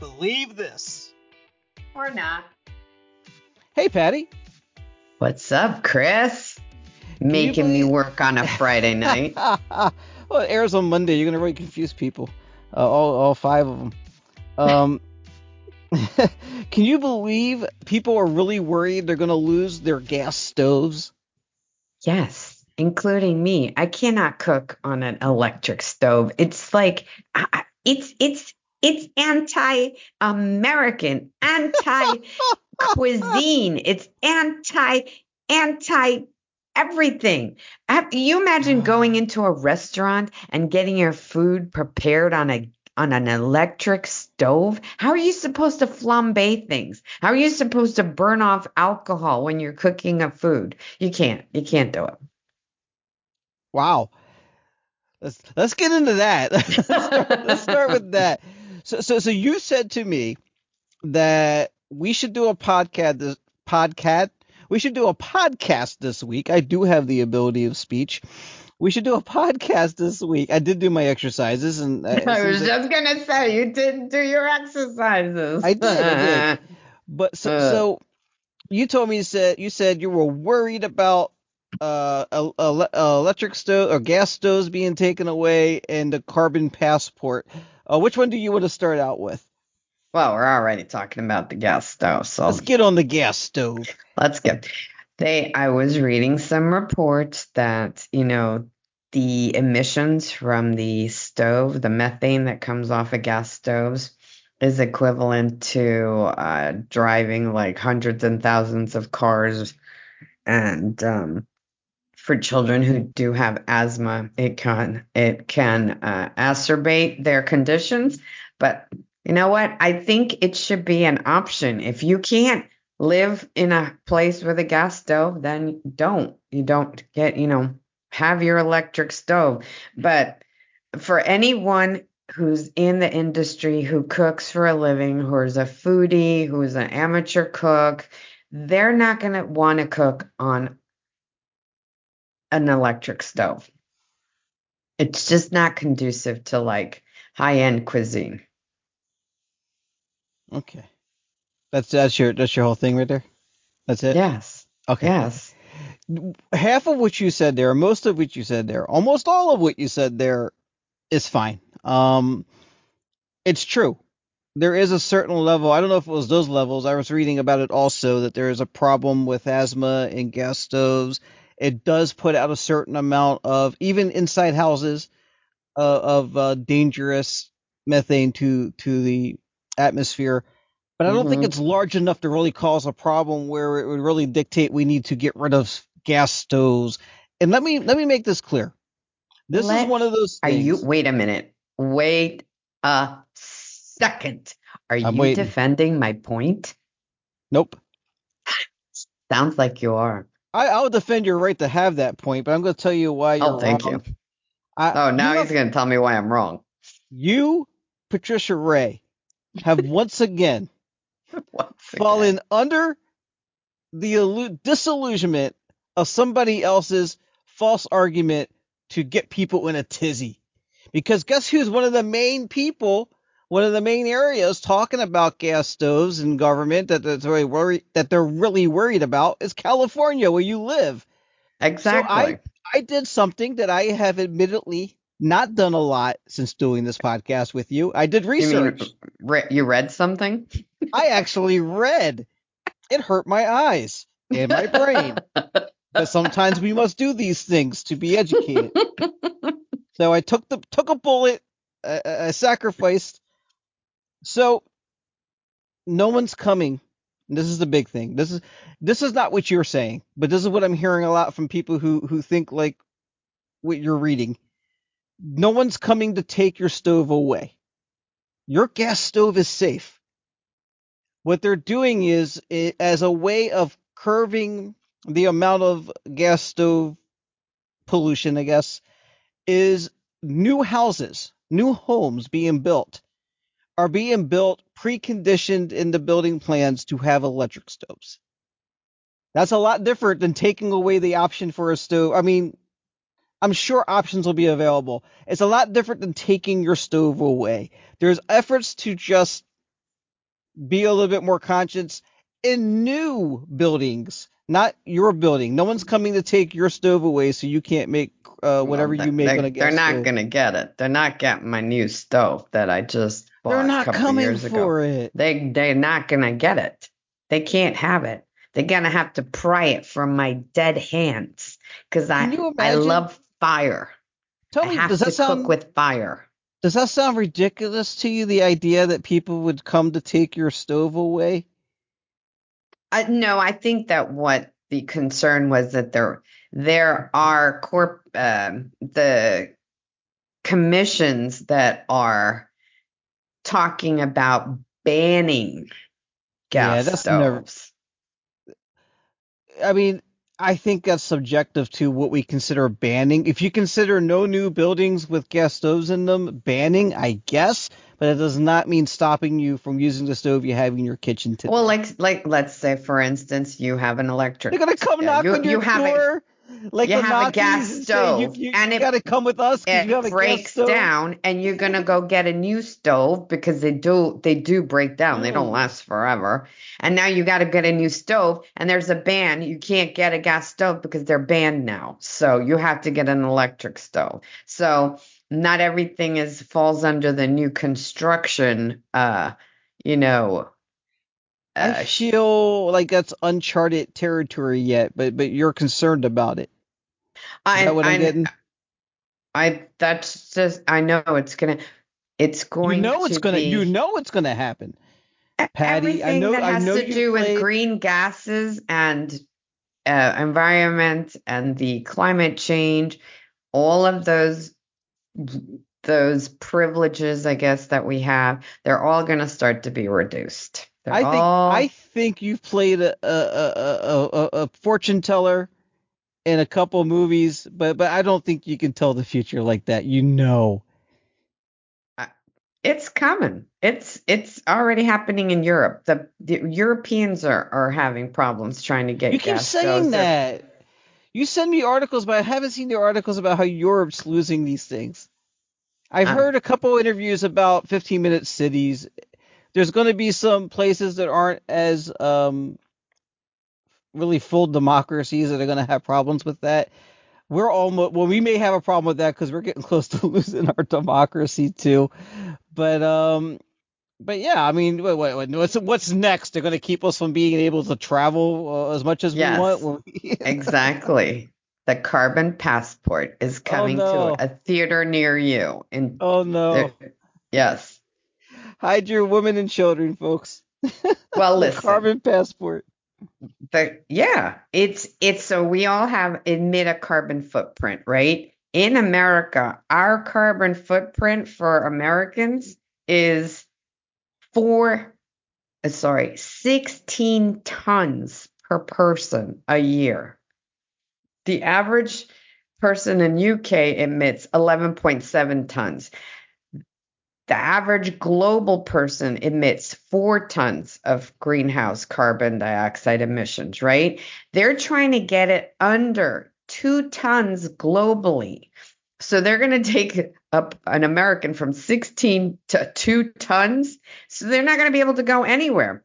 Believe this. Or not. Hey, Patty. What's up, Chris? Making believe- me work on a Friday night. well, it airs on Monday. You're gonna really confuse people. Uh, all, all five of them. Um, can you believe people are really worried they're gonna lose their gas stoves? yes, including me. I cannot cook on an electric stove. It's like I- I- it's it's it's anti-American, um, anti-cuisine. It's anti anti everything. You imagine going ah. into a restaurant and getting your food prepared on a on an electric stove? How are you supposed to flambe things? How are you supposed to burn off alcohol when you're cooking a food? You can't. You can't do it. Wow. Let's let's get into that. let's, start, let's start with that. So so so you said to me that we should do a podcast this podcast we should do a podcast this week. I do have the ability of speech. We should do a podcast this week. I did do my exercises and uh, I seems was like- just gonna say you didn't do your exercises. I did, I did. But so, Uh. so you told me you said you said you were worried about uh, uh, electric stove or gas stoves being taken away and the carbon passport. Uh, which one do you want to start out with? Well, we're already talking about the gas stove, so Let's get on the gas stove. Let's get. They. I was reading some reports that you know the emissions from the stove, the methane that comes off of gas stoves, is equivalent to uh, driving like hundreds and thousands of cars, and um, for children who do have asthma, it can it can uh, acerbate their conditions. But you know what? I think it should be an option. If you can't live in a place with a gas stove, then don't. You don't get, you know, have your electric stove. But for anyone who's in the industry, who cooks for a living, who's a foodie, who's an amateur cook, they're not going to want to cook on an electric stove. It's just not conducive to like high end cuisine. Okay. That's that's your that's your whole thing right there. That's it. Yes. Okay. Yes. half of what you said there, most of what you said there, almost all of what you said there is fine. Um, it's true. There is a certain level. I don't know if it was those levels. I was reading about it also that there is a problem with asthma in gas stoves. It does put out a certain amount of even inside houses uh, of uh, dangerous methane to to the atmosphere. But I don't think Mhm. it's large enough to really cause a problem where it would really dictate we need to get rid of gas stoves. And let me let me make this clear. This Let- is one of those Are you wait a minute. Wait a second. Are I'm you waiting. defending my point? Nope. Sounds like you are. I, I'll defend your right to have that point, but I'm going to tell you why oh, you're Oh, thank wrong. you. I, Oh, now you, he's gonna tell me why I'm wrong. you, Patricia Rae, have once again Once again. fallen under the illu- disillusionment of somebody else's false argument to get people in a tizzy. Because guess who's one of the main people, one of the main areas talking about gas stoves and government that that's really worried that they're really worried about is California where you live. Exactly. So I did something that I have admittedly not done a lot since doing this podcast with you. I did you mean research. re- you read something? I actually read. It hurt my eyes and my brain. but sometimes we must do these things to be educated. so I took the took a bullet. I, I I sacrificed. So no one's coming. This is the big thing. This is this is not what you're saying, but this is what I'm hearing a lot from people who who think like what you're reading. No one's coming to take your stove away. Your gas stove is safe. What they're doing is, as a way of curving the amount of gas stove pollution, I guess, is new houses, new homes being built are being built preconditioned in the building plans to have electric stoves. That's a lot different than taking away the option for a stove. I mean, I'm sure options will be available. It's a lot different than taking your stove away. There's efforts to just be a little bit more conscious in new buildings, not your building. No one's coming to take your stove away, so you can't make uh, whatever Well, you make they're, on a gas they're not gonna get it. They're not getting my new stove that I just They're not coming years ago. for it. They they're not gonna get it. They can't have it. They're gonna have to pry it from my dead hands because I I love fire. Tell I me, have does to that sound cook with fire. does that sound ridiculous to you? The idea that people would come to take your stove away? I, no, I think that what the concern was that there there are corp um, the commissions that are talking about banning gas Yeah, that's never- stoves. I mean, I think that's subjective to what we consider banning. If you consider no new buildings with gas stoves in them banning, I guess, but it does not mean stopping you from using the stove you have in your kitchen today. Well, like like let's say for instance you have an electric. they're gonna come knock you, on your you door, like you have a gas say, you, stove, you, and you it- gotta come with us because you have a it breaks stove. down and you're gonna go get a new stove because they do they do break down. They don't last forever. And now you got to get a new stove and there's a ban. You can't get a gas stove because they're banned now. So you have to get an electric stove. So not everything is falls under the new construction uh you know uh, I feel like that's uncharted territory yet, but but you're concerned about it. Is I, that what I'm I, getting? I that's just I know it's gonna it's going You know it's gonna. be You know it's gonna happen. Patty, I know- that I know to you do with green gases and uh, environment and the climate change, all of those those privileges, I guess that we have, they're all going to start to be reduced. They're I think all, I think you've played a a, a, a, a, fortune teller in a couple movies, but but I don't think you can tell the future like that. You know. it's coming. It's it's already happening in Europe. The, the Europeans are are having problems trying to get You keep saying that. You send me articles, but I haven't seen the articles about how Europe's losing these things. I've Um, heard a couple interviews about 15 minute cities. There's going to be some places that aren't as um, really full democracies that are going to have problems with that. We're almost well, we may have a problem with that because we're getting close to losing our democracy too. But um, but yeah, I mean, what, what, what's what's next? They're going to keep us from being able to travel uh, as much as Yes. we want. Exactly. The carbon passport is coming no. to a theater near you. In oh no. there- yes. Hide your women and children, folks. Well, listen. carbon passport. The, yeah, it's it's so we all have admit a carbon footprint, right? In America, our carbon footprint for Americans is four, uh, sorry, 16 tons per person a year. The average person in UK emits 11.7 tons. The average global person emits four tons of greenhouse carbon dioxide emissions, right? They're trying to get it under two tons globally. So they're going to take up an American from 16 to two tons. So they're not going to be able to go anywhere.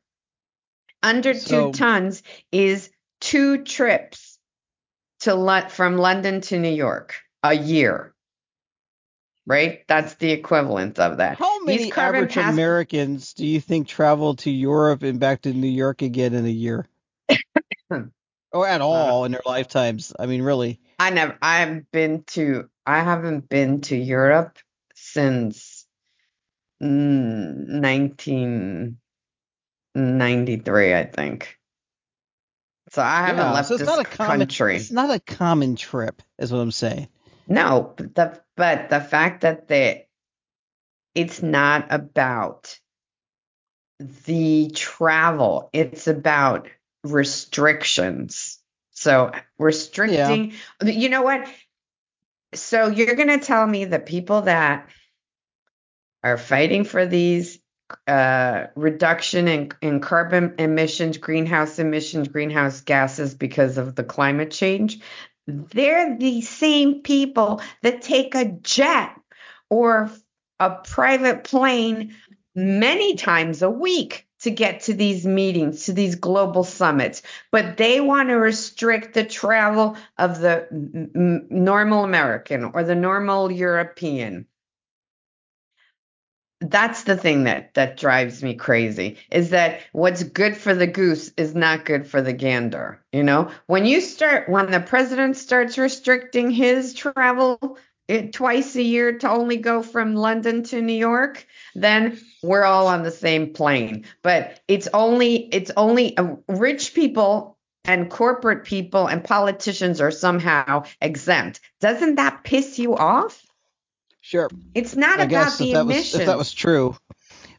Under So- two tons is two trips to from London to New York a year. Right? That's the equivalent of that. How many average pass- Americans do you think travel to Europe and back to New York again in a year? or at all in their lifetimes? I mean, really. I never I haven't been to I haven't been to Europe since mm, 1993, I think. So I haven't Yeah, left so it's this not a common country. It's not a common trip, is what I'm saying. No, but the but the fact that they it's not about the travel, it's about restrictions. So restricting, you know what? So you're going to tell me the people that are fighting for these uh, reduction in, in carbon emissions, greenhouse emissions, greenhouse gases because of the climate change, they're the same people that take a jet or a private plane many times a week to get to these meetings, to these global summits, but they want to restrict the travel of the normal American or the normal European. That's the thing that that drives me crazy is that what's good for the goose is not good for the gander. You know, when you start, when the president starts restricting his travel it, twice a year to only go from London to New York, then we're all on the same plane. But it's only it's only uh, rich people and corporate people and politicians are somehow exempt. Doesn't that piss you off? Sure. It's not I about guess the if that emissions. was if that was true.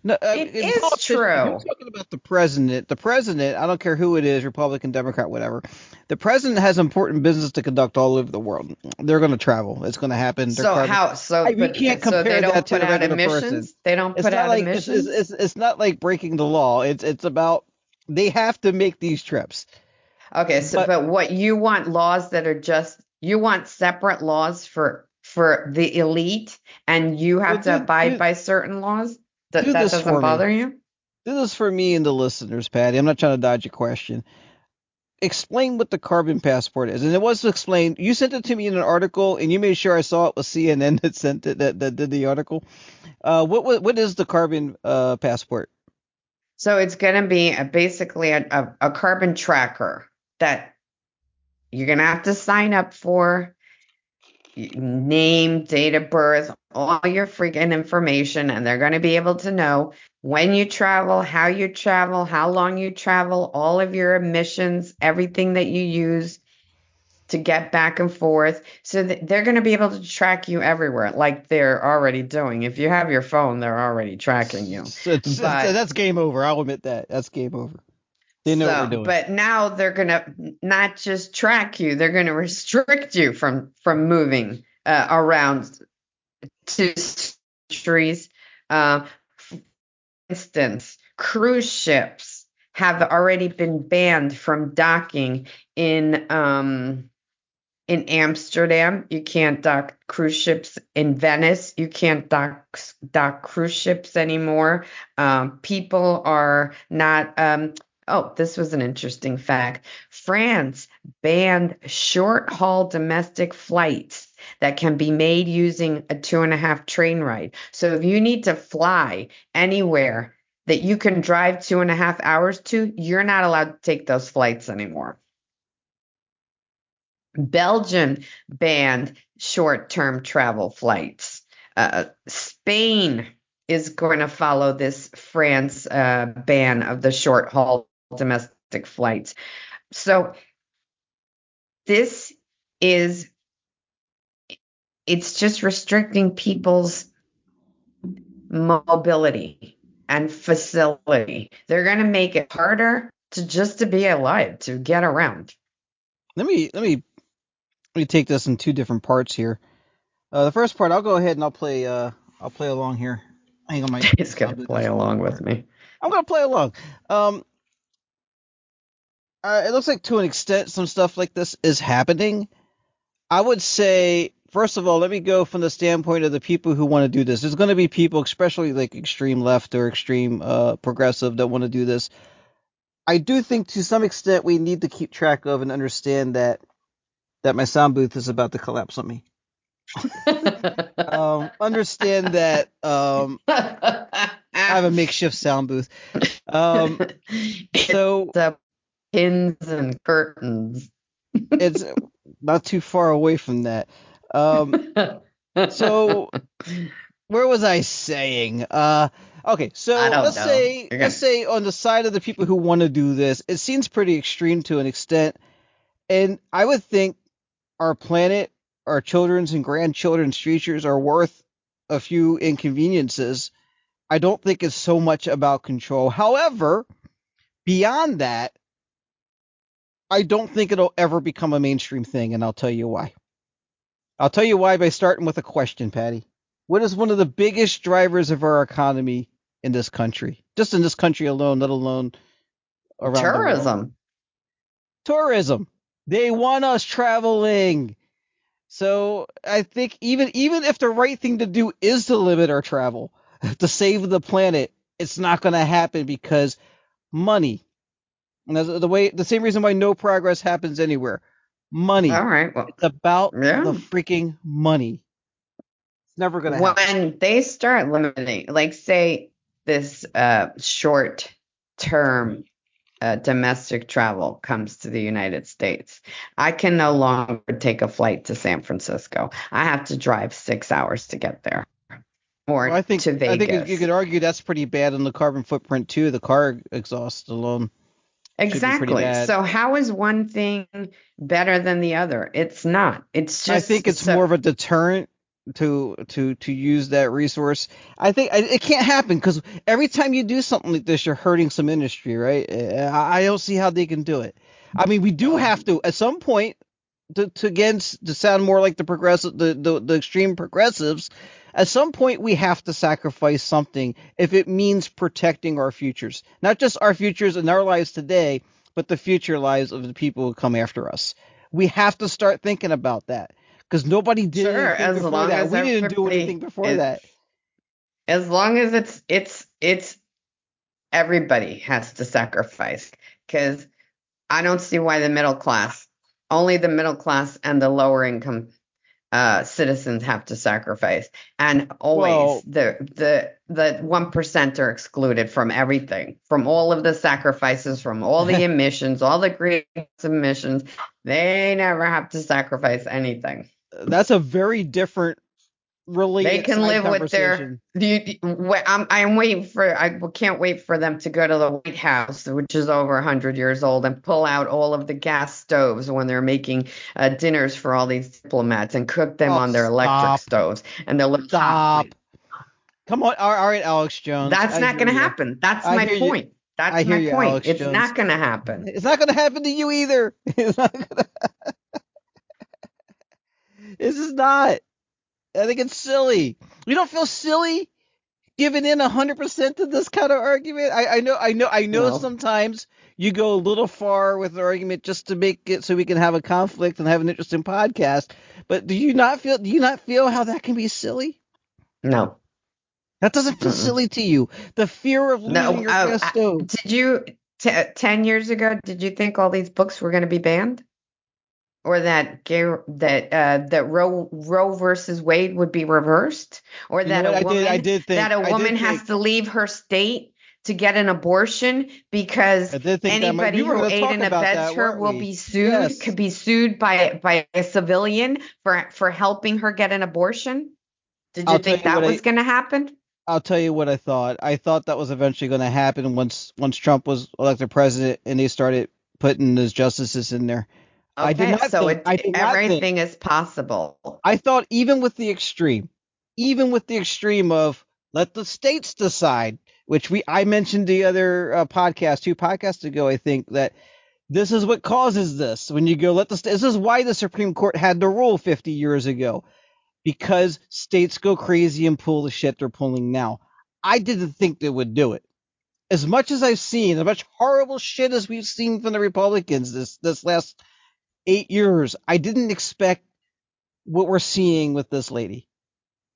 No, uh, It is true. You're talking about the president. The president, I don't care who it is, Republican, Democrat, whatever. The president has important business to conduct all over the world. They're going to travel. It's going to happen. They're so carbon- how so I- but, can't so they compare don't that to put the out emissions? person. They don't put out like emissions. it's, it's, it's not like breaking the law. It's it's about they have to make these trips. Okay, so But- but, what you want laws that are just you want separate laws for for the elite, and you have Well, to do- abide do- by certain laws. That do that this doesn't me. bother you. This is for me and the listeners, Patty. I'm not trying to dodge your question. Explain what the carbon passport is, and it was explained. You sent it to me in an article, and you made sure I saw it was CNN that sent it that, that did the article. Uh, what what what is the carbon uh, passport? So it's going to be a, basically a, a, a carbon tracker that you're going to have to sign up for. Name, date of birth, all your freaking information, and they're going to be able to know when you travel, how you travel, how long you travel, all of your emissions, everything that you use to get back and forth. So they're going to be able to track you everywhere, like they're already doing. If you have your phone, they're already tracking you. It's- it's- that's game over. I'll admit that. That's game over. They know what So, we're doing. But now they're gonna not just track you; they're gonna restrict you from from moving uh, around to countries. Uh, for instance, cruise ships have already been banned from docking in um, in Amsterdam. You can't dock cruise ships in Venice. You can't dock dock cruise ships anymore. Um, people are not. Um, oh, this was an interesting fact. France banned short haul domestic flights that can be made using a two and a half train ride. So if you need to fly anywhere that you can drive two and a half hours to, you're not allowed to take those flights anymore. Belgium banned short term travel flights. Uh, Spain is going to follow this France uh, ban of the short haul domestic flights. So this is it's just restricting people's mobility and facility. They're going to make it harder to just to be alive, to get around. let me let me let me take this in two different parts here. Uh, the first part, I'll go ahead and I'll play uh I'll play along here. Hang on, my He's gonna play along with me. I'm gonna play along. Um, uh, it looks like to an extent some stuff like this is happening. I would say, first of all, let me go from the standpoint of the people who want to do this. There's going to be people, especially like extreme left or extreme uh, progressive, that want to do this. I do think to some extent we need to keep track of and understand that that my sound booth is about to collapse on me. Um, understand that um, I have a makeshift sound booth. Um, so pins and curtains. it's not too far away from that. Um, so where was I saying? Uh, okay, so let's know. say You're let's say on the side of the people who want to do this, it seems pretty extreme to an extent, and I would think our planet, our children's and grandchildren's futures are worth a few inconveniences. I don't think it's so much about control. However, beyond that, I don't think it'll ever become a mainstream thing, and I'll tell you why. I'll tell you why by starting with a question, Patty. What is one of the biggest drivers of our economy in this country? Just in this country alone, let alone around the world. Tourism. Tourism. They want us traveling. So I think even even if the right thing to do is to limit our travel to save the planet, it's not going to happen because money. And that's the way the same reason why no progress happens anywhere. Money. All right. Well, It's about Yeah. the freaking money. It's never gonna happen. when they start limiting, like say this uh, short term uh, domestic travel comes to the United States, I can no longer take a flight to San Francisco. I have to drive six hours to get there, or Well, I think to Vegas. I think you- you could argue that's pretty bad on the carbon footprint too. The car exhaust alone. Exactly. So how is one thing better than the other? It's not. It's just. I think it's so- more of a deterrent to to to use that resource. I think it can't happen because every time you do something like this, you're hurting some industry, right? Eh, I I don't see how they can do it. I mean, we do have to at some point to to again to sound more like the progressive, the the, the extreme progressives. At some point, we have to sacrifice something if it means protecting our futures, not just our futures and our lives today, but the future lives of the people who come after us. We have to start thinking about that because nobody did Sure, anything as before long that. as We didn't do anything before is- that. as long as it's it's it's everybody has to sacrifice because I don't see why the middle class, only the middle class and the lower income uh, citizens have to sacrifice, and always Well- the the the one percent are excluded from everything, from all of the sacrifices, from all the emissions, all the greenhouse emissions. They never have to sacrifice anything. That's a very different related. They can live with their. You, I'm, I'm waiting for, I can't wait for them to go to the White House, which is over 100 years old, and pull out all of the gas stoves when they're making uh, dinners for all these diplomats and cook them Oh, on their electric stop. stoves. And they'll look Stop. Come on, all right, Alex Jones. That's I not going to you. happen. That's I my hear you. point. That's I my you, point. Alex it's Jones. not going to happen. It's not going to happen to you either. It's not gonna... this is not. I think it's silly. You don't feel silly giving in hundred percent to this kind of argument. I, I know, I know, I know. No. Sometimes you go a little far with an argument just to make it so we can have a conflict and have an interesting podcast. But do you not feel? Do you not feel how that can be silly? No. That doesn't feel Mm-mm. silly to you. The fear of losing No, your uh, gas I- Did you, t- 10 years ago, did you think all these books were going to be banned? Or that that uh, that Roe Roe versus Wade would be reversed, or You know that a I woman did. I did think that a I woman has think- to leave her state to get an abortion because I that might- anybody we who ate and abets that, her will we? be sued Yes. could be sued by by a civilian for for helping her get an abortion. Did you I'll think you that I- was going to happen? I'll tell you what I thought. I thought that was eventually going to happen once once Trump was elected president and they started putting those justices in there. I did not so think- it, did not everything is possible. I thought even with the extreme, even with the extreme of let the states decide, which we I mentioned the other uh, podcast, two podcasts ago, I think that this is what causes this. When you go let the this is why the Supreme Court had the rule 50 years ago, because states go crazy and pull the shit they're pulling now. I didn't think they would do it. As much as I've seen, as much horrible shit as we've seen from the Republicans this this last eight years, I didn't expect what we're seeing with this lady.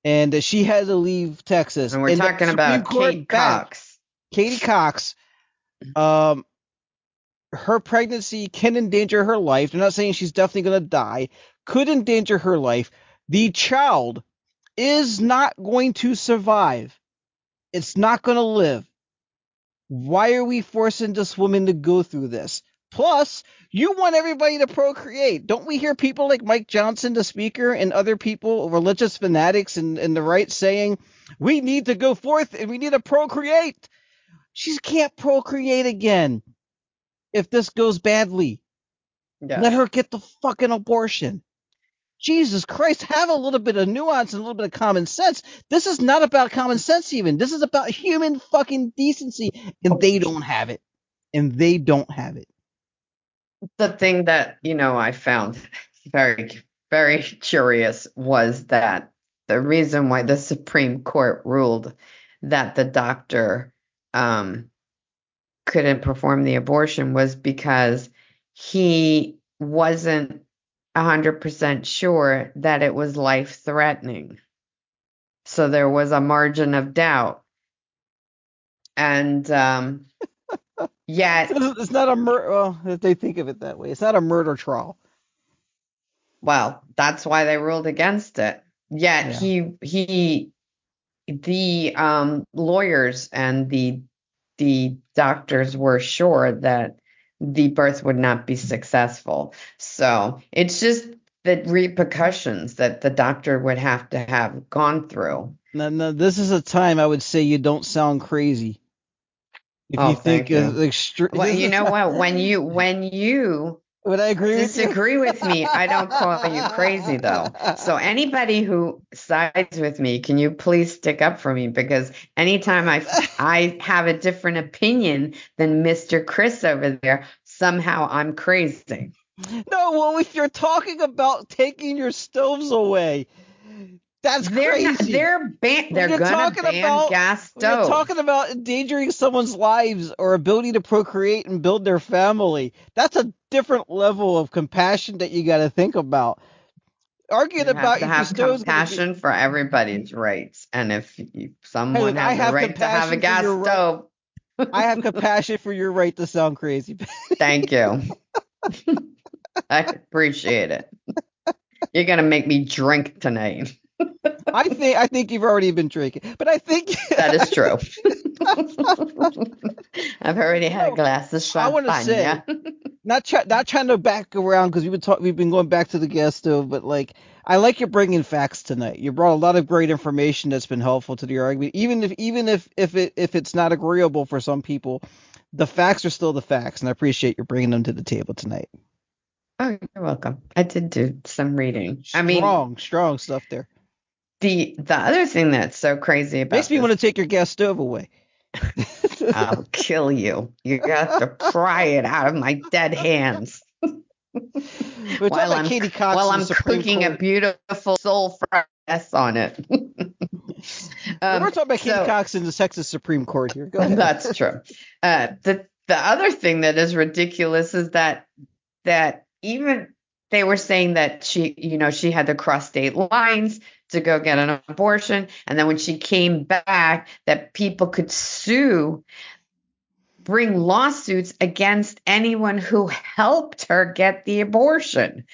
And uh, she had to leave Texas. And we're the talking about Kate Cox. Katie Cox, um, her pregnancy can endanger her life. They're not saying she's definitely going to die. Could endanger her life. The child is not going to survive. It's not going to live. Why are we forcing this woman to go through this? Plus, you want everybody to procreate. Don't we hear people like Mike Johnson, the speaker, and other people, religious fanatics and, and the right saying, we need to go forth and we need to procreate. She can't procreate again if this goes badly. Yeah. Let her get the fucking abortion. Jesus Christ, have a little bit of nuance and a little bit of common sense. This is not about common sense, even. This is about human fucking decency, and they don't have it. And they don't have it. The thing that you know I found very very curious was that the reason why the Supreme Court ruled that the doctor um, couldn't perform the abortion was because he wasn't 100% sure that it was life threatening. So there was a margin of doubt. And um, Yet, It's not a murder. Well, if they think of it that way, it's not a murder trial. well, that's why they ruled against it. Yet Yeah. he he the um lawyers and the the doctors were sure that the birth would not be successful. So it's just the repercussions that the doctor would have to have gone through. Now, now, this is a time I would say you don't sound crazy. If Oh, you think thank you. Uh, of extre- Well, you know what? When you when you Would I agree with disagree with me, I don't call you crazy though. So anybody who sides with me, can you please stick up for me? Because anytime I I have a different opinion than Mr. Chris over there, somehow I'm crazy. No, well, if you're talking about taking your stoves away, that's They're crazy. not, they're ban- they're gonna talking ban about- gas you're talking about endangering someone's lives or ability to procreate and build their family. That's a different level of compassion that you got to think about. Arguing you about have to your have gonna be- compassion for everybody's rights, and if you, someone I has have a right to have a gas your right- stove, I have compassion for your right to sound crazy. Thank you. I appreciate it. You're gonna make me drink tonight. I think I think you've already been drinking, but I think That is true. I've already had a glass of I wanna say- not try, not trying to back around because we've been talk, we've been going back to the gas stove, but like I like you bringing facts tonight. You brought a lot of great information that's been helpful to the argument, even if even if if it if it's not agreeable for some people. The facts are still the facts, and I appreciate you bringing them to the table tonight. Oh, you're welcome. I did do some reading. I mean, strong, strong stuff there. The the other thing that's so crazy about Makes me this- want to take your gas stove away. I'll kill you. You got to pry it out of my dead hands We're while I'm, Katie Cox while I'm cooking a beautiful soul fried S on it. Um, We're talking about Katie so- Cox in the Texas Supreme Court here. Go ahead. That's true. Uh, the the other thing that is ridiculous is that that even they were saying that she, you know, she had to cross state lines to go get an abortion, and then when she came back, that people could sue, bring lawsuits against anyone who helped her get the abortion.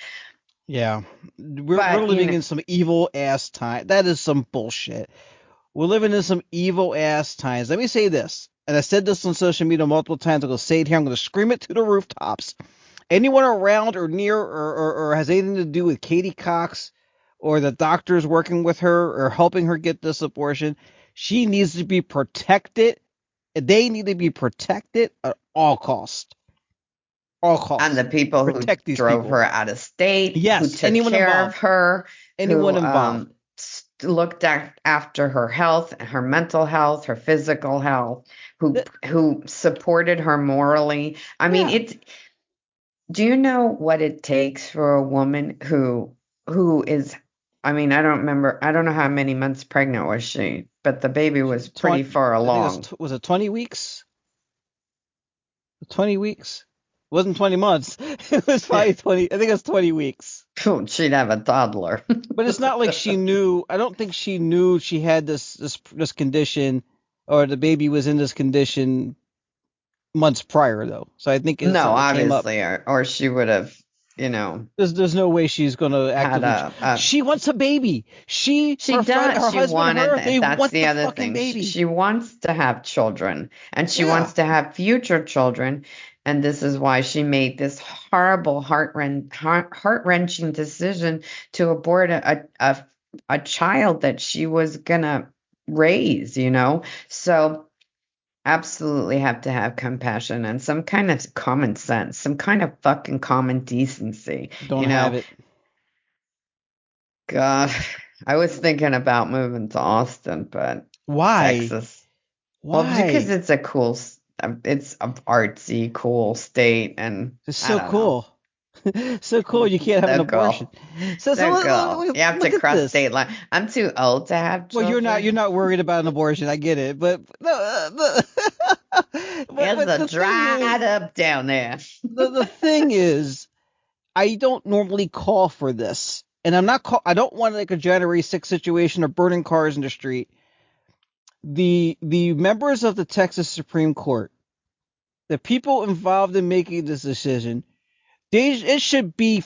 Yeah, we're, But, we're you living know- in some evil ass time. That is some bullshit. We're living in some evil ass times. Let me say this, and I said this on social media multiple times. I'm gonna say it here. I'm gonna scream it to the rooftops. Anyone around or near or, or, or has anything to do with Katie Cox or the doctors working with her or helping her get this abortion, she needs to be protected. They need to be protected at all costs. All costs. And the people who Protect these drove people. her out of state, Yes, who took anyone care involved. of her, Anyone who, involved. um, looked at, after her health, her mental health, her physical health, who The- who supported her morally. I mean, Yeah. it's. Do you know what it takes for a woman who who is? I mean, I don't remember. I don't know how many months pregnant was she, but the baby was pretty 20 far think it along. was, was it 20 weeks? 20 weeks? It wasn't 20 months. It was probably 20. I think it was 20 weeks. She'd have a toddler. But it's not like she knew. I don't think she knew she had this this this condition, or the baby was in this condition months prior though. So I think it's no, something came up. obviously, or, or she would have, you know, There's there's no way she's gonna act a. a she wants a baby. She She her does. friend- her she husband, wanted. her, they that's want the, the other thing. baby. She wants to have children, and she Yeah. wants to have future children. And this is why she made this horrible, heart heart wrenching decision to abort a, a a child that she was gonna raise. You know, so absolutely have to have compassion and some kind of common sense, some kind of fucking common decency. don't you know, have it. God, I was thinking about moving to Austin, but Why? Texas. Why? Well, because it's a cool, um, it's a artsy, cool state, and It's so don't know. so cool. You can't have So an cool. abortion. So, so cool. look- You have to cross this. state line. I'm too old to have Children. Well, you're not. You're not worried about an abortion. I get it, but no. Uh, the, but, It's but the a dried is, up down there. the, the thing is, I don't normally call for this, and I'm not. Call, I don't want like a January 6 situation or burning cars in the street. The the members of the Texas Supreme Court the people involved in making this decision, it should be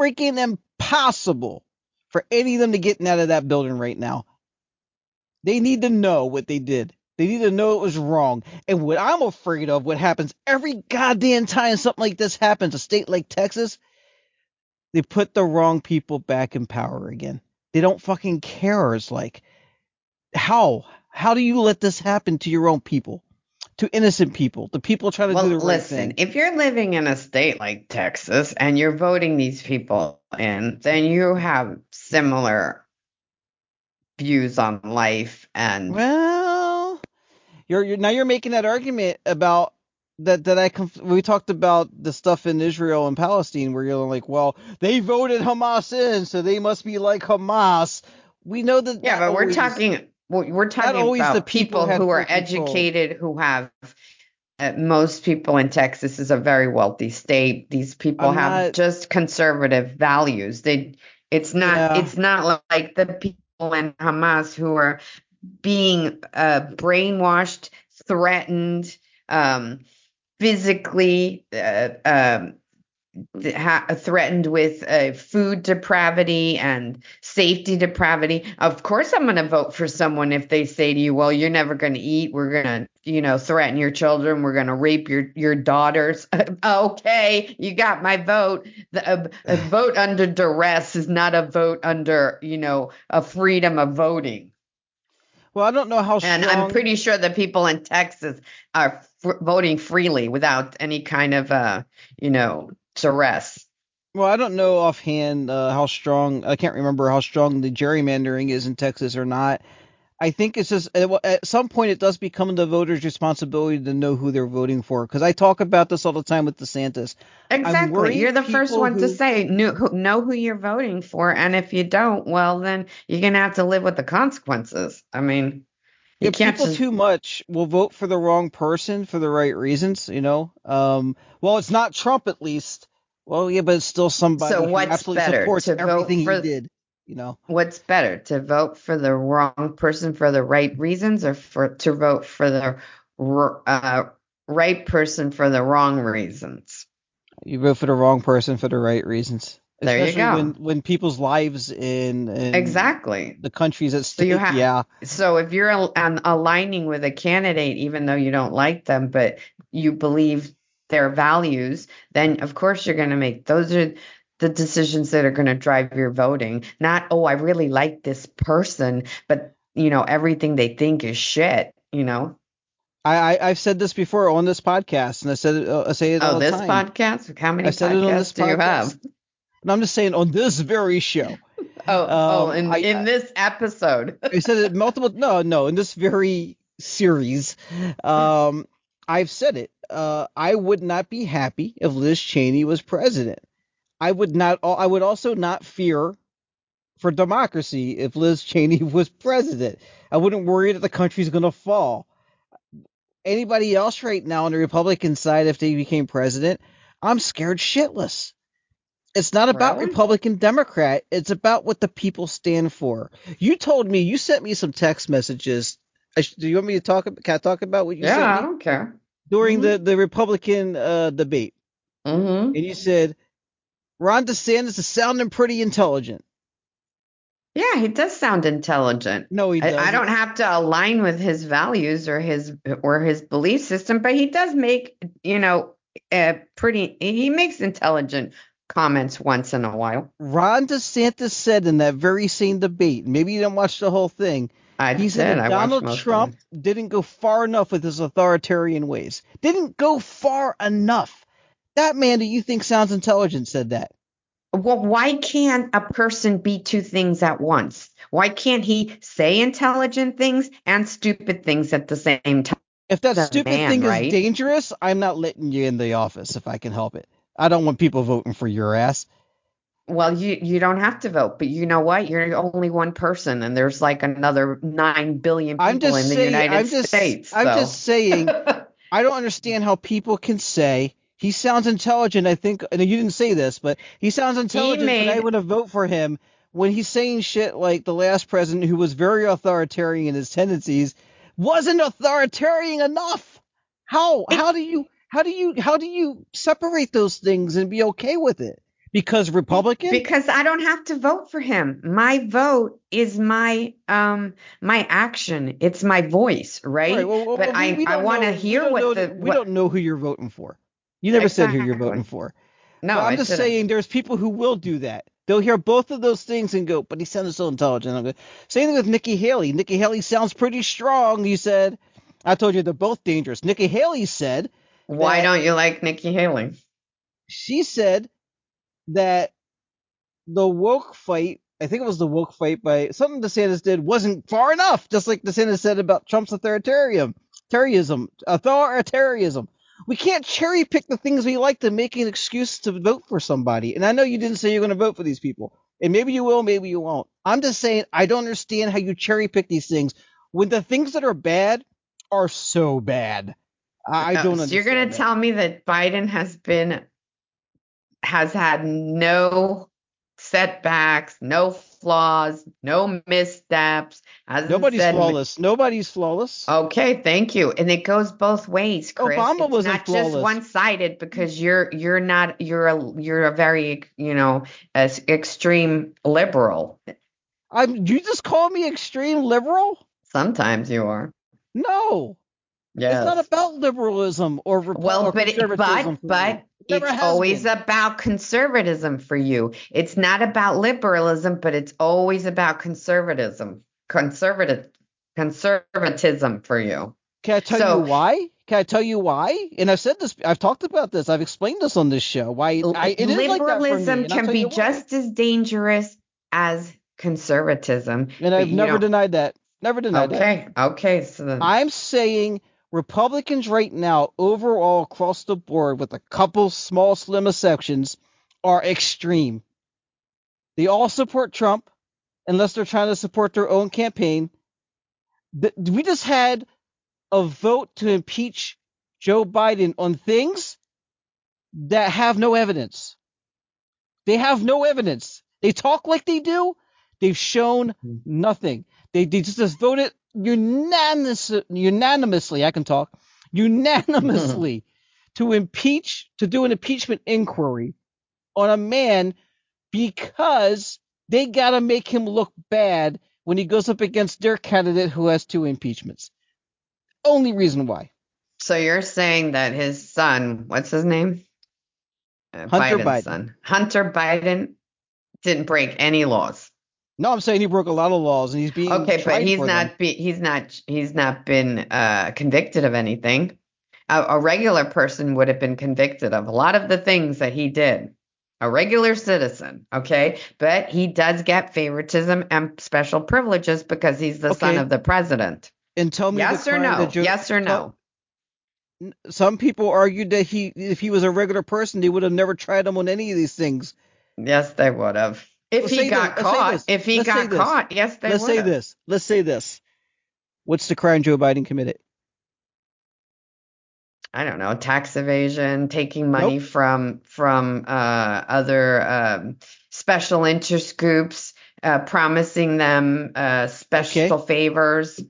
freaking impossible for any of them to get out of that building right now. They need to know what they did. They need to know it was wrong. And what I'm afraid of, what happens every goddamn time something like this happens, a state like Texas, they put the wrong people back in power again. They don't fucking care. It's like, how? How do you let this happen to your own people? To innocent people, the people trying to well, do the right listen, thing. if you're living in a state like Texas and you're voting these people in, then you have similar views on life and Well, you're, you're now you're making that argument about that that I conf- we talked about the stuff in Israel and Palestine where you're like, well, they voted Hamas in, so they must be like Hamas. We know that. yeah, that but we're talking we're we're talking always about the people people who are control. educated, who have uh, most people in Texas is a very wealthy state. These people I'm have not- just conservative values. They, it's not, Yeah. it's not like the people in Hamas who are being uh, brainwashed, threatened, um, physically uh, um, ha- threatened with uh, food depravity and safety depravity. Of course, I'm going to vote for someone if they say to you, "Well, you're never going to eat. We're going to, you know, threaten your children. We're going to rape your your daughters." okay, you got my vote. The, a, a vote under duress is not a vote under, you know, a freedom of voting. Well, I don't know how strong. And I'm pretty sure the people in Texas are f- voting freely without any kind of, uh, you know, duress. Well, I don't know offhand uh, how strong. I can't remember how strong the gerrymandering is in Texas or not. I think it's just at some point it does become the voters' responsibility to know who they're voting for. Because I talk about this all the time with DeSantis. Exactly. You're the first one to say know who, know who you're voting for, and if you don't, well, then you're gonna have to live with the consequences. I mean, Yeah, people just too much will vote for the wrong person for the right reasons. You know, um, well, it's not Trump at least. Well, yeah, but it's still somebody So who what's absolutely better, supports to vote everything for- he did. You know, what's better to vote for the wrong person for the right reasons, or for to vote for the uh, right person for the wrong reasons. you vote for the wrong person for the right reasons. There you go. When when people's lives in, in Exactly. the countries at So stake. you have- yeah, So if you're al- um, aligning with a candidate, even though you don't like them, but you believe their values, then of course you're going to make those are the decisions that are going to drive your voting. Not, oh, I really like this person, but you know everything they think is shit. You know. I, I I've said this before on this podcast, and I said it, uh, I say it all Oh, the this time. podcast. How many I said it on this podcasts do you have? And I'm just saying on this very show. Oh, oh, Um, in I- in this episode. I said it multiple. No, no, in this very series, um, I've said it. Uh, I would not be happy if Liz Cheney was president. I would not. I would also not fear for democracy if Liz Cheney was president. I wouldn't worry that the country's going to fall. Anybody else right now on the Republican side, if they became president, I'm scared shitless. It's not about? Republican Democrat. It's about what the people stand for. You told me you sent me some text messages. Do you want me to talk? Can I talk about what you said? Yeah, I don't care. during Mhm. the the Republican uh, debate? hmm And you said Ron DeSantis is sounding pretty intelligent. Yeah, he does sound intelligent. No, he I, doesn't. I don't have to align with his values or his or his belief system, but he does make, you know, uh, pretty. He makes intelligent comments once in a while. Ron DeSantis said in that very same debate. Maybe you didn't watch the whole thing. I He said I watched Donald Trump didn't go far enough with his authoritarian ways. Didn't go far enough. That man that you think sounds intelligent said that. Well, why can't a person be two things at once? Why can't he say intelligent things and stupid things at the same time? If that stupid man, thing right? is dangerous, I'm not letting you in the office if I can help it. I don't want people voting for your ass. Well, you you don't have to vote, but you know what? You're only one person, and there's like another nine billion people I'm just in the saying. United I'm just. States. I'm so. just saying. I don't understand how people can say he sounds intelligent. I think, and you didn't say this, but he sounds intelligent, made- and I would have vote for him when he's saying shit like the last president, who was very authoritarian in his tendencies, wasn't authoritarian enough. How? It- how do you? How do you how do you separate those things and be okay with it? Because Republican? Because I don't have to vote for him. My vote is my um my action. It's my voice, right? Right, well, well, but well, I we I want to hear what know the that- we what- don't know who you're voting for. You never said who you're voting for. no. I'm just saying there's people who will do that. They'll hear both of those things and go, but he sounded so intelligent. I'm going, same thing with Nikki Haley. Nikki Haley sounds pretty strong, You said. I told you they're both dangerous. Nikki Haley said, Why don't you like Nikki Haley? she said that the woke fight, I think it was the woke fight by something DeSantis did wasn't far enough, just like DeSantis said about Trump's authoritarian, terrorism, authoritarianism. We can't cherry pick the things we like to make an excuse to vote for somebody. And I know you didn't say you're going to vote for these people. And maybe you will, maybe you won't. I'm just saying I don't understand how you cherry pick these things when the things that are bad are so bad. I, I don't so you're gonna that. tell me that Biden has been has had no setbacks, no flaws, no missteps. Nobody's said- flawless. Nobody's flawless. Okay, thank you. And it goes both ways, Chris. Obama it's wasn't not just one-sided because you're you're not you're a you're a very you know as extreme liberal. I'm. You just call me extreme liberal? Sometimes you are. No, Yes. it's not about liberalism or Repu- well, but it, conservatism but but. It it's always been. about conservatism for you. It's not about liberalism, but it's always about conservatism. Conservative conservatism for you. Can I tell so- you why? Can I tell you why? And I've said this. I've talked about this. I've explained this on this show. Why I, it is like me, liberalism and can be just as dangerous as conservatism. And I've never denied that. Never denied that. Okay, okay. So then, I'm saying Republicans right now, overall across the board, with a couple small, slim exceptions, are extreme. They all support Trump, unless they're trying to support their own campaign. We just had a vote to impeach Joe Biden on things that have no evidence. They have no evidence. They talk like they do. They've shown nothing. They, they just, just voted unanimous, unanimously. I can talk unanimously to impeach, to do an impeachment inquiry on a man because they got to make him look bad when he goes up against their candidate who has two impeachments. Only reason why. so you're saying that his son, what's his name? Uh, Hunter Biden's Biden. son, Hunter Biden, didn't break any laws. No, I'm saying he broke a lot of laws and he's being Okay, but he's not be, he's not he's not been uh, convicted of anything. A, a regular person would have been convicted of a lot of the things that he did. A regular citizen, okay, but he does get favoritism and special privileges because he's the son of the president. And tell me Yes or no? Joe- yes or no? Some people argued that he, if he was a regular person, they would have never tried him on any of these things. Yes, they would have. If Let's he got this, caught, if he let's got caught, yes, they Let's would say this. Let's say this. What's the crime Joe Biden committed? I don't know, tax evasion, taking money from from uh, other um, special interest groups, uh, promising them uh, special favors,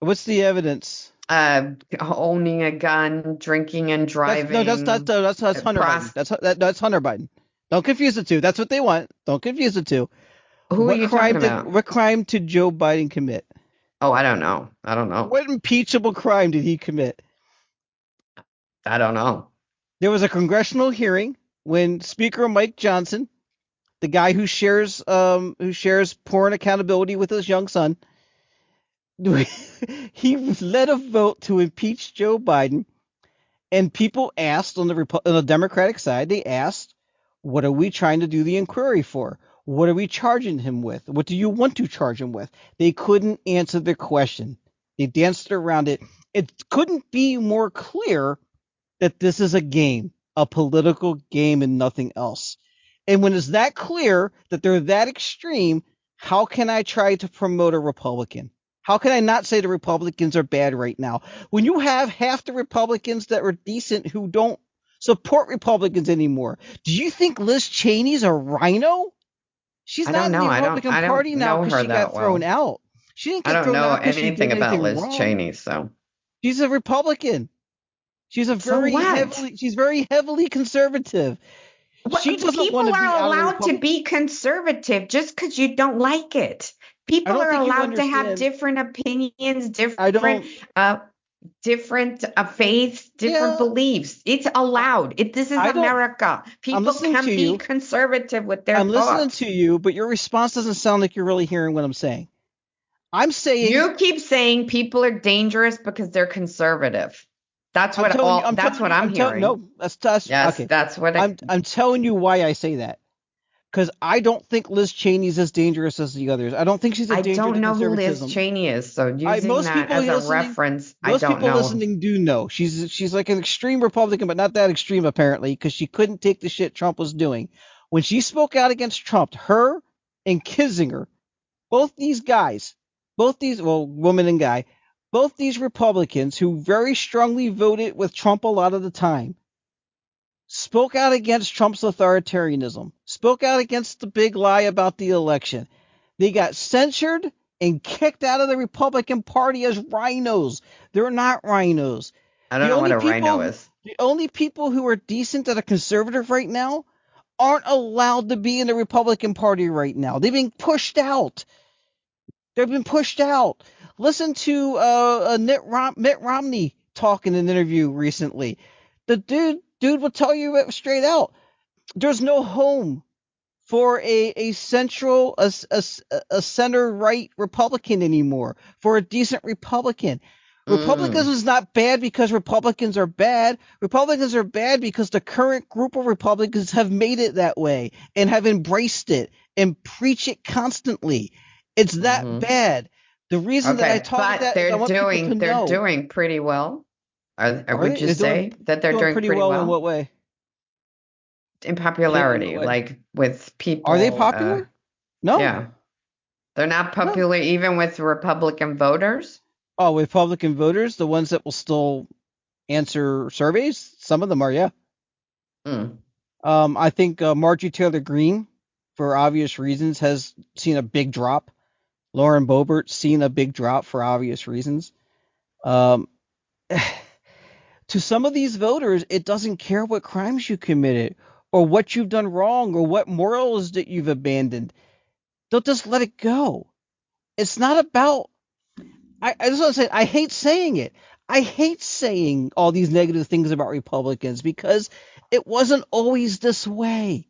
What's the evidence? uh, owning a gun, drinking and That's, driving. no, that's that's that's, that's Hunter Biden. That's that, that's Hunter Biden. Don't confuse the two. That's what they want. Don't confuse the two. Who what are you crime talking did about? what crime did Joe Biden commit? Oh, I don't know. I don't know. What impeachable crime did he commit? I don't know. There was a congressional hearing when Speaker Mike Johnson, the guy who shares um who shares porn accountability with his young son, he led a vote to impeach Joe Biden, and people asked on the Repu- on the Democratic side, they asked, "What are we trying to do the inquiry for? What are we charging him with? What do you want to charge him with?" They couldn't answer the question. They danced around it. It couldn't be more clear that this is a game, a political game, and nothing else. And when it's that clear that they're that extreme, how can I try to promote a Republican? How can I not say the Republicans are bad right now? When you have half the Republicans that are decent who don't support Republicans anymore, do you think Liz Cheney's a rhino? She's not don't in know. the I don't- Republican I don't Party now because she got thrown well. out. She didn't get I don't thrown know out 'cause she anything about anything Liz wrong. Cheney, so She's a Republican. She's a very what? heavily she's very heavily conservative. Doesn't people are allowed to be conservative just because you don't like it. People don't are allowed to have different opinions, I different don't uh different uh, faiths, different Yeah. beliefs. It's allowed. It this is America. People can be you. conservative with their I'm listening thoughts. to you, but your response doesn't sound like you're really hearing what I'm saying. I'm saying You keep saying people are dangerous because they're conservative. That's I'm what all you, I'm that's telling what I'm, tell- hearing. no, that's that's yes, okay. that's what I, I'm I'm telling you why I say that. Because I don't think Liz Cheney's as dangerous as the others. I don't think she's a I danger I don't know who. Liz Cheney is, so using I- most that people as a reference, I Most don't people know. listening do know she's she's like an extreme Republican, but not that extreme apparently, because she couldn't take the shit Trump was doing. When she spoke out against Trump, her and Kinzinger, both these guys, both these well, woman and guy, both these Republicans who very strongly voted with Trump a lot of the time, spoke out against Trump's authoritarianism, spoke out against the big lie about the election. They got censured and kicked out of the Republican Party as rhinos. They're not rhinos. I don't the know what a only rhino people- is. The only people who are decent that are conservative right now aren't allowed to be in the Republican Party right now. They've been pushed out. They've been pushed out. Listen to uh, uh, Mitt, Rom- Mitt Romney talk in an interview recently. The dude dude will tell you it straight out. There's no home for a, a central, a, a, a center right Republican anymore, for a decent Republican. Republicans is not bad because Republicans are bad. Republicans are bad because the current group of Republicans have made it that way and have embraced it and preach it constantly. It's that Mhm. bad. The reason that I Okay, talk that they're want doing to they're know. doing pretty well. Are, Are would they? They're say doing- that they're doing, pretty, well, in what way? in popularity, way? like with people? Are they uh, popular? no. Yeah, they're not popular even with Republican voters. Oh, Republican voters, the ones that will still answer surveys, some of them are, yeah. Mm. Um, I think uh, Marjorie Taylor Greene, for obvious reasons, has seen a big drop. Lauren Boebert's seen a big drop for obvious reasons. Um, to some of these voters, it doesn't care what crimes you committed or what you've done wrong or what morals that you've abandoned. They'll just let it go. It's not about. I, I just want to say, I hate saying it. I hate saying all these negative things about Republicans because it wasn't always this way.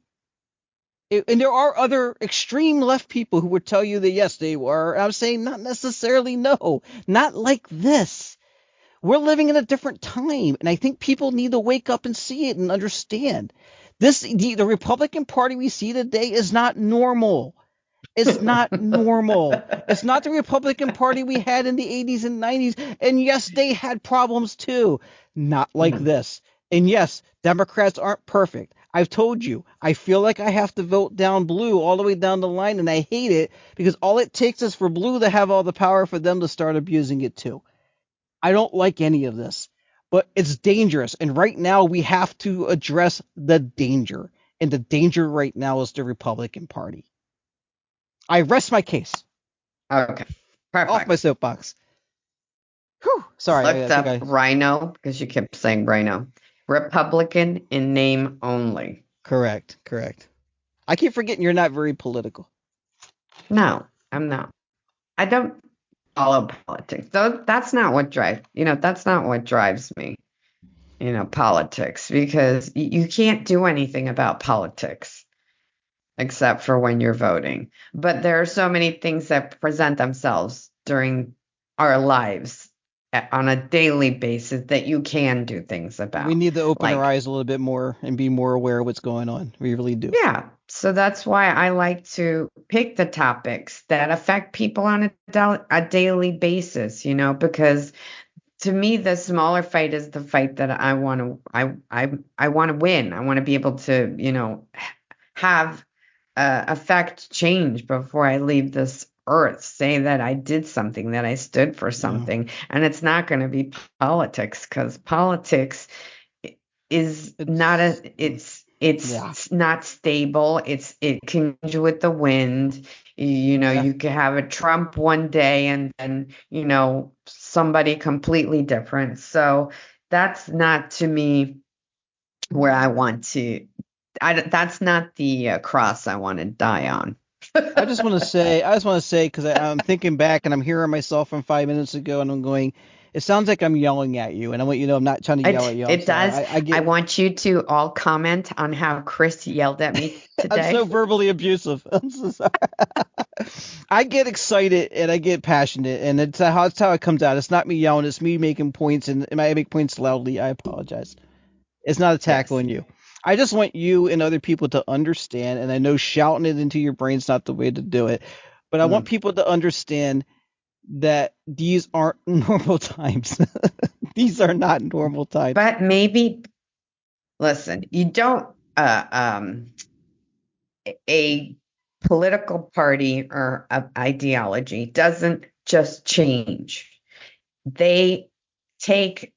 It- and there are other extreme left people who would tell you that yes, they were. I'm saying not necessarily no, not like this. We're living in a different time, and I think people need to wake up and see it and understand. This the, the Republican Party we see today is not normal. It's not normal. It's not the Republican Party we had in the 80s and 90s. And yes, they had problems too. Not like Mhm. this. And yes, Democrats aren't perfect. I've told you, I feel like I have to vote down blue all the way down the line, and I hate it because all it takes is for blue to have all the power for them to start abusing it too. I don't like any of this, but it's dangerous. And right now, we have to address the danger. And the danger right now is the Republican Party. I rest my case. Okay, perfect. Off my soapbox. Whew. Sorry. I, I up I, Rhino because you kept saying Rhino. Republican in name only. correct. Correct. I keep forgetting you're not very political. No, I'm not. I don't follow politics. Though that's not what drives. You know, that's not what drives me. You know, politics because you can't do anything about politics except for when you're voting. But there are so many things that present themselves during our lives eh, on a daily basis that you can do things about. We need to open our eyes a little bit more and be more aware of what's going on. We really do. Yeah. So that's why I like to pick the topics that affect people on a, da- a daily basis, you know, because to me the smaller fight is the fight that I want to I I I want to win. I want to be able to, you know, have uh, affect change before I leave this earth. Say that I did something, that I stood for something, and it's not going to be politics because politics is It's- not a it's it's Yeah. not stable. It's it can with the wind. You, you know, Yeah. you could have a Trump one day and then, you know, somebody completely different. So that's not to me where I want to. I that's not the uh, cross I want to die on. I just want to say, I just want to say, because I'm thinking back and I'm hearing myself from five minutes ago, and I'm going, it sounds like I'm yelling at you, and I want you to know I'm not trying to It, yell at you. I'm it sorry. does. I, I get, I want you to all comment on how Chris yelled at me today. I'm so verbally abusive. I'm so sorry. I get excited and I get passionate, and it's how it's how it comes out. It's not me yelling. It's me making points, and and I make points loudly. I apologize. It's not a tackle Yes. on you. I just want you and other people to understand, and I know shouting it into your brain's not the way to do it, but I Mm. want people to understand that these aren't normal times. these are not normal times. But maybe, listen, you don't, uh, um, a political party or ideology doesn't just change. They take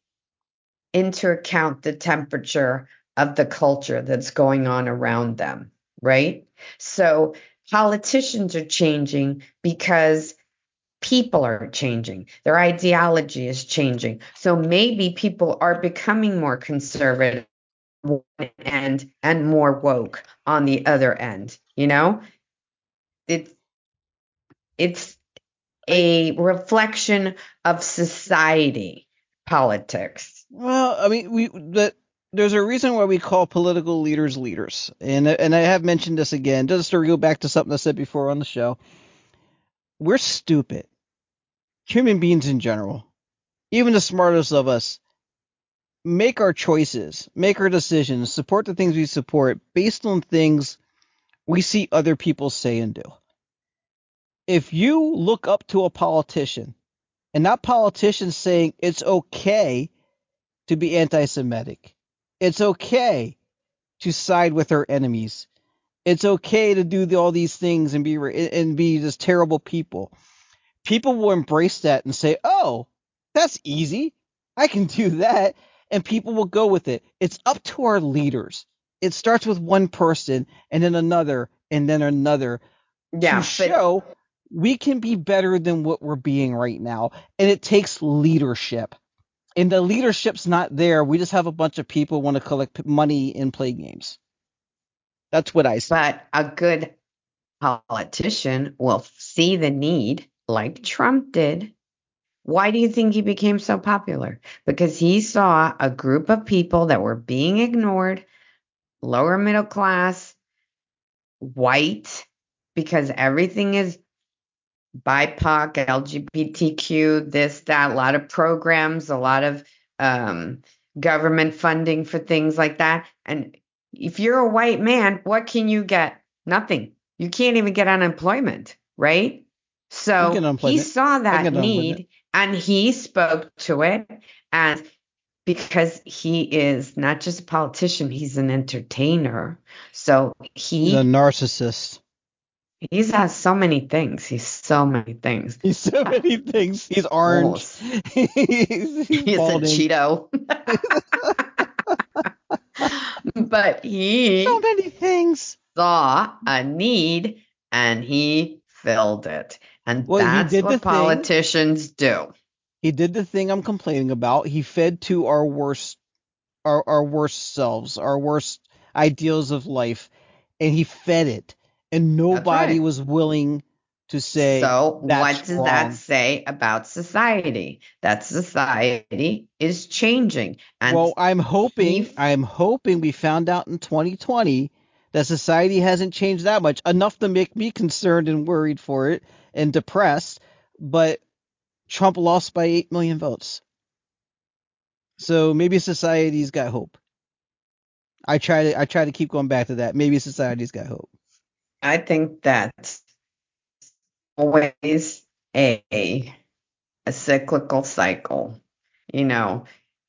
into account the temperature of the culture that's going on around them, right? So politicians are changing because people are changing. Their ideology is changing. So maybe people are becoming more conservative on one end and more woke on the other end, you know? It's it's a reflection of society politics. Well, I mean, we that there's a reason why we call political leaders leaders, and and I have mentioned this again, just to go back to something I said before on the show. We're stupid, human beings in general, even the smartest of us, make our choices, make our decisions, support the things we support based on things we see other people say and do. If you look up to a politician, and that politician saying it's okay to be anti-Semitic. It's okay to side with our enemies. It's okay to do all these things and be and be just terrible people. People will embrace that and say, "Oh, that's easy. I can do that." And people will go with it. It's up to our leaders. It starts with one person and then another and then another Yeah, to but show we can be better than what we're being right now. And it takes leadership. And the leadership's not there. We just have a bunch of people want to collect money and play games. That's what I say. but a good politician will see the need like Trump did. Why do you think he became so popular? Because he saw a group of people that were being ignored, lower middle class, white, because everything is BIPOC, LGBTQ, this, that, a lot of programs, a lot of um, government funding for things like that. And if you're a white man, what can you get? Nothing. You can't even get unemployment, right? So he unemployment. saw that need and he spoke to it. And because he is not just a politician, he's an entertainer. So He's a narcissist. He's has so many things. He's so many things. He's so many things. He's orange. he's, he's He's a. Cheeto. but he So many things. saw a need and he filled it. And Well, that's what thing. politicians do. He did the thing I'm complaining about. He fed to our worst, our our worst selves, our worst ideals of life, and he fed it. And nobody right. was willing to say So what does that say about society? That society is changing. And well, I'm hoping, he- I'm hoping we found out in 2020 that society hasn't changed that much, enough to make me concerned and worried for it and depressed. But Trump lost by eight million votes, so maybe society's got hope. I try to, I try to keep going back to that. Maybe society's got hope. I think that's always a a cyclical cycle. You know,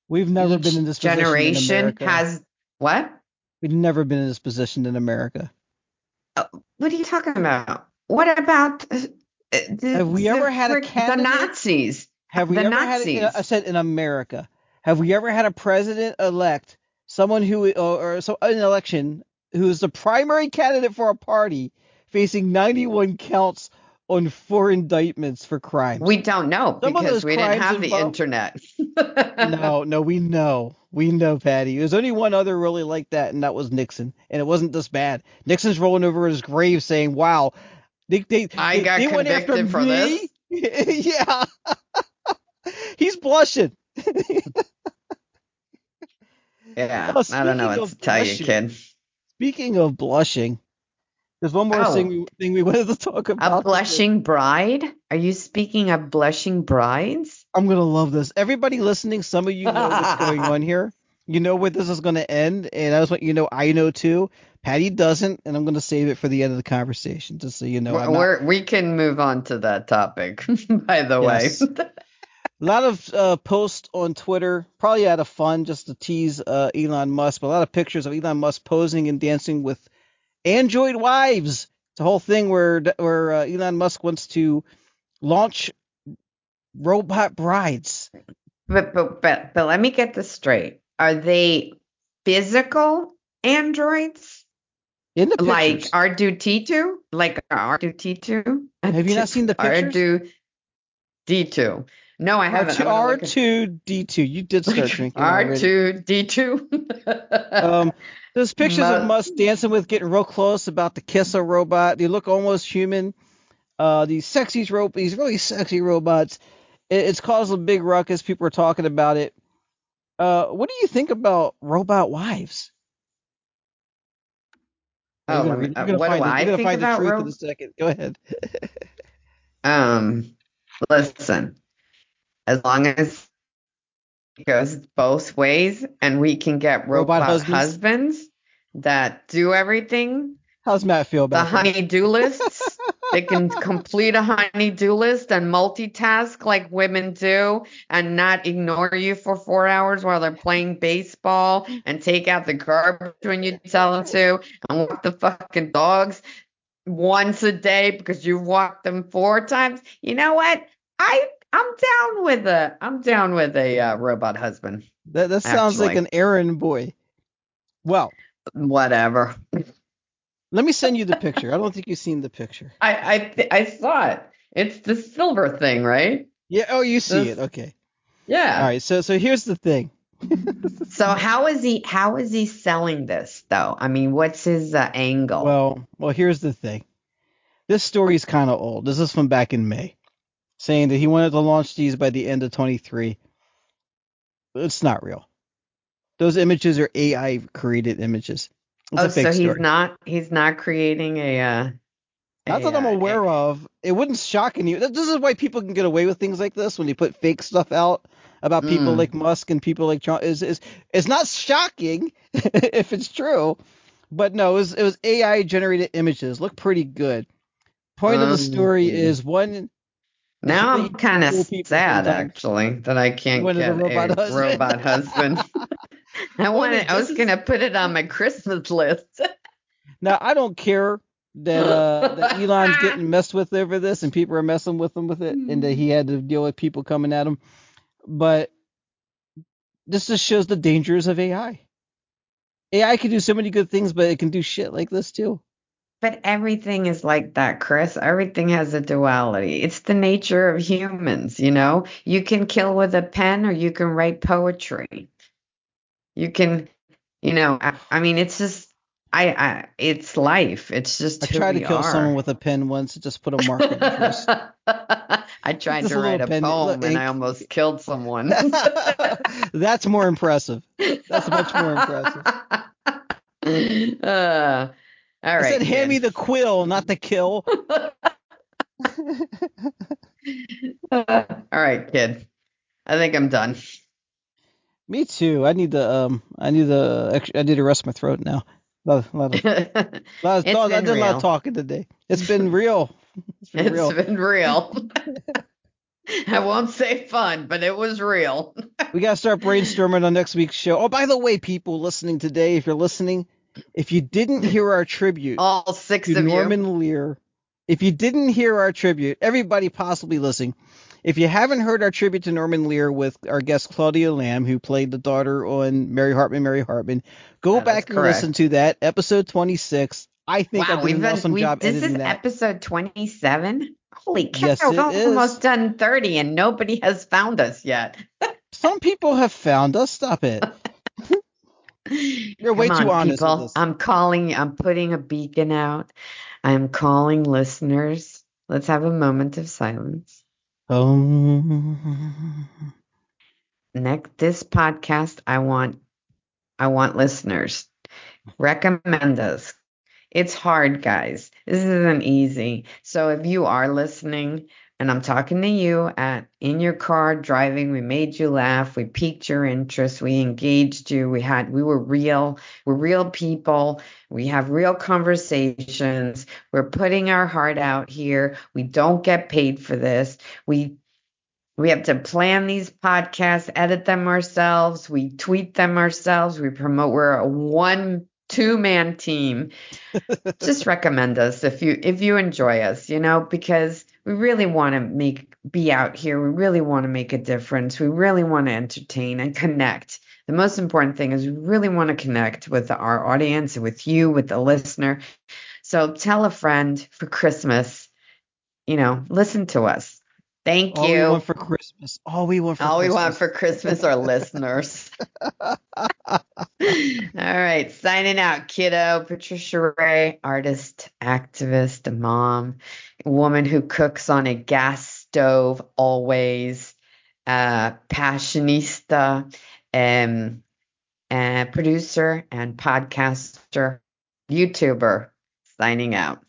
We've never been in this position in generation has what? We've never been in this position in America. What are you talking about? What about uh, the, Have we the ever had a frick- the Nazis? Have we The ever had? Nazis. A, I said in America. Have we ever had a president elect, someone who or, or so an election who is the primary candidate for a party facing 91 counts on four indictments for crimes. We don't know Some because we didn't have the internet. no, no, we know. We know, Patty. There's only one other really like that, and that was Nixon. And it wasn't this bad. Nixon's rolling over his grave saying, wow, they, they, I they, got they went after convicted for me? yeah. He's blushing. Yeah, I don't know what to tell you, kid. Speaking of blushing, there's one more Oh. thing, we, thing we wanted to talk about. A blushing bride? Are you speaking of blushing brides? I'm gonna love this. Everybody listening, some of you know what's going on here. You know where this is gonna end, and I just want you know I know too. Patty doesn't, and I'm gonna save it for the end of the conversation, just so you know. Not- We're, we can move on to that topic, by the Yes. way. a lot of uh, posts on Twitter, probably out of fun, just to tease uh, Elon Musk, but a lot of pictures of Elon Musk posing and dancing with android wives. It's a whole thing where where uh, Elon Musk wants to launch robot brides. But, but but but let me get this straight. Are they physical androids? In the pictures. Like pictures. R2D2? Like R2D2? Have you not seen the pictures? R2D2. No, I haven't. Look at- R2 D2. You did start drinking. R2D2. Um, there's pictures of Mu- Musk dancing with, getting real close, about the kiss a robot. They look almost human. Uh, these sexy ro- these really sexy robots. It, it's caused a big ruckus. People are talking about it. Uh, what do you think about robot wives? Oh, You're gonna, uh, you're gonna what do the, I gonna think find the about truth ro- in a second. Go ahead. Um, listen, as long as it goes both ways and we can get Robot robot, husbands? husbands? that do everything, How's Matt feel about the honey-do lists, they can complete a honey-do list and multitask like women do and not ignore you for four hours while they're playing baseball and take out the garbage when you tell them to and walk the fucking dogs once a day because you walked them four times. You know what? I I'm down with a I'm down with a uh, robot husband. That that sounds like an errand boy. Well, Whatever. let me send you the picture. I don't think you've seen the picture. I I th- I saw it. It's the silver thing, right? Yeah. Oh, you see This- it. Okay. Yeah. All right. So so here's the thing. So how is he how is he selling this though? I mean, what's his uh, angle? Well, well, here's the thing. This story is kind of old. This is from back in May, saying that he wanted to launch these by the end of 23. It's not real. Those images are AI created images. It's oh, so he's story. not he's not creating a uh Not that I'm uh, aware of. It wouldn't shock any. This is why people can get away with things like this when they put fake stuff out about people Mm. like Musk and people like Trump. Is is it's not shocking if it's true, but no, it was, it was AI generated images. Look pretty good. Point of the story Um, is one. Now I'm kind of sad actually that I can't get a robot a husband. robot husband. I wanted. I was gonna put it on my Christmas list. Now I don't care that uh that Elon's getting messed with over this and people are messing with him with it and that he had to deal with people coming at him, but this just shows the dangers of AI. AI can do so many good things, but it can do shit like this too. But everything is like that, Chris. Everything has a duality. It's the nature of humans, you know? You can kill with a pen or you can write poetry. You can, you know, I, I mean, it's just, I, I, it's life. It's just I tried to kill are. someone with a pen once, just put a mark face. I tried Just to a write a pen- poem and I almost killed someone. That's more impressive. That's much more impressive. Uh, all I right. said, hand me the quill, not the kill. all right, kid. I think I'm done. Me too. I need to um, I need to I need to rest my throat now. Lot, lot of, lot of, It's I did a lot of talking today. It's been real. It's been It's real. been real. I won't say fun, but it was real. We gotta start brainstorming on next week's show. Oh, by the way, people listening today, if you're listening, if you didn't hear our tribute All six to of Norman Lear, if you didn't hear our tribute, everybody possibly listening, if you haven't heard our tribute to Norman Lear with our guest Claudia Lamb, who played the daughter on Mary Hartman, Mary Hartman, go That back and listen to that episode 26. I you. think Wow, I did an awesome we, job this editing is that. episode 27. Holy cow, Yes, we're almost done 30 and nobody has found us yet. Some people have found us. Stop it. You're way Come too on, honest with people. this. I'm calling, I'm putting a beacon out. I'm calling listeners. Let's have a moment of silence. Um, Next this podcast, I want I want listeners. Recommend us. It's hard, guys. This isn't easy. So if you are listening, and I'm talking to you at in your car driving, we made you laugh, we piqued your interest, we engaged you, we had we were real, we're real people, we have real conversations, we're putting our heart out here. We don't get paid for this. We we have to plan these podcasts, edit them ourselves, we tweet them ourselves, we promote we're a one two man team. Just recommend us if you if you enjoy us you know because we really want to make be out here we really want to make a difference we really want to entertain and connect the most important thing is we really want to connect with our audience with you with the listener so tell a friend for christmas you know listen to us thank all you All we want for Christmas. All we want for all we Christmas. want for Christmas are listeners. All right, signing out, kiddo. Patricia Rae, artist, activist, mom, woman who cooks on a gas stove always, uh, passionista, um, and producer and podcaster, YouTuber. Signing out.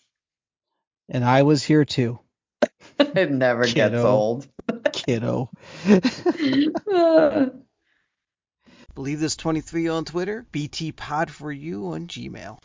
And I was here too, it never gets old. kiddo. Believe this 23 on Twitter, BT Pod for you on Gmail.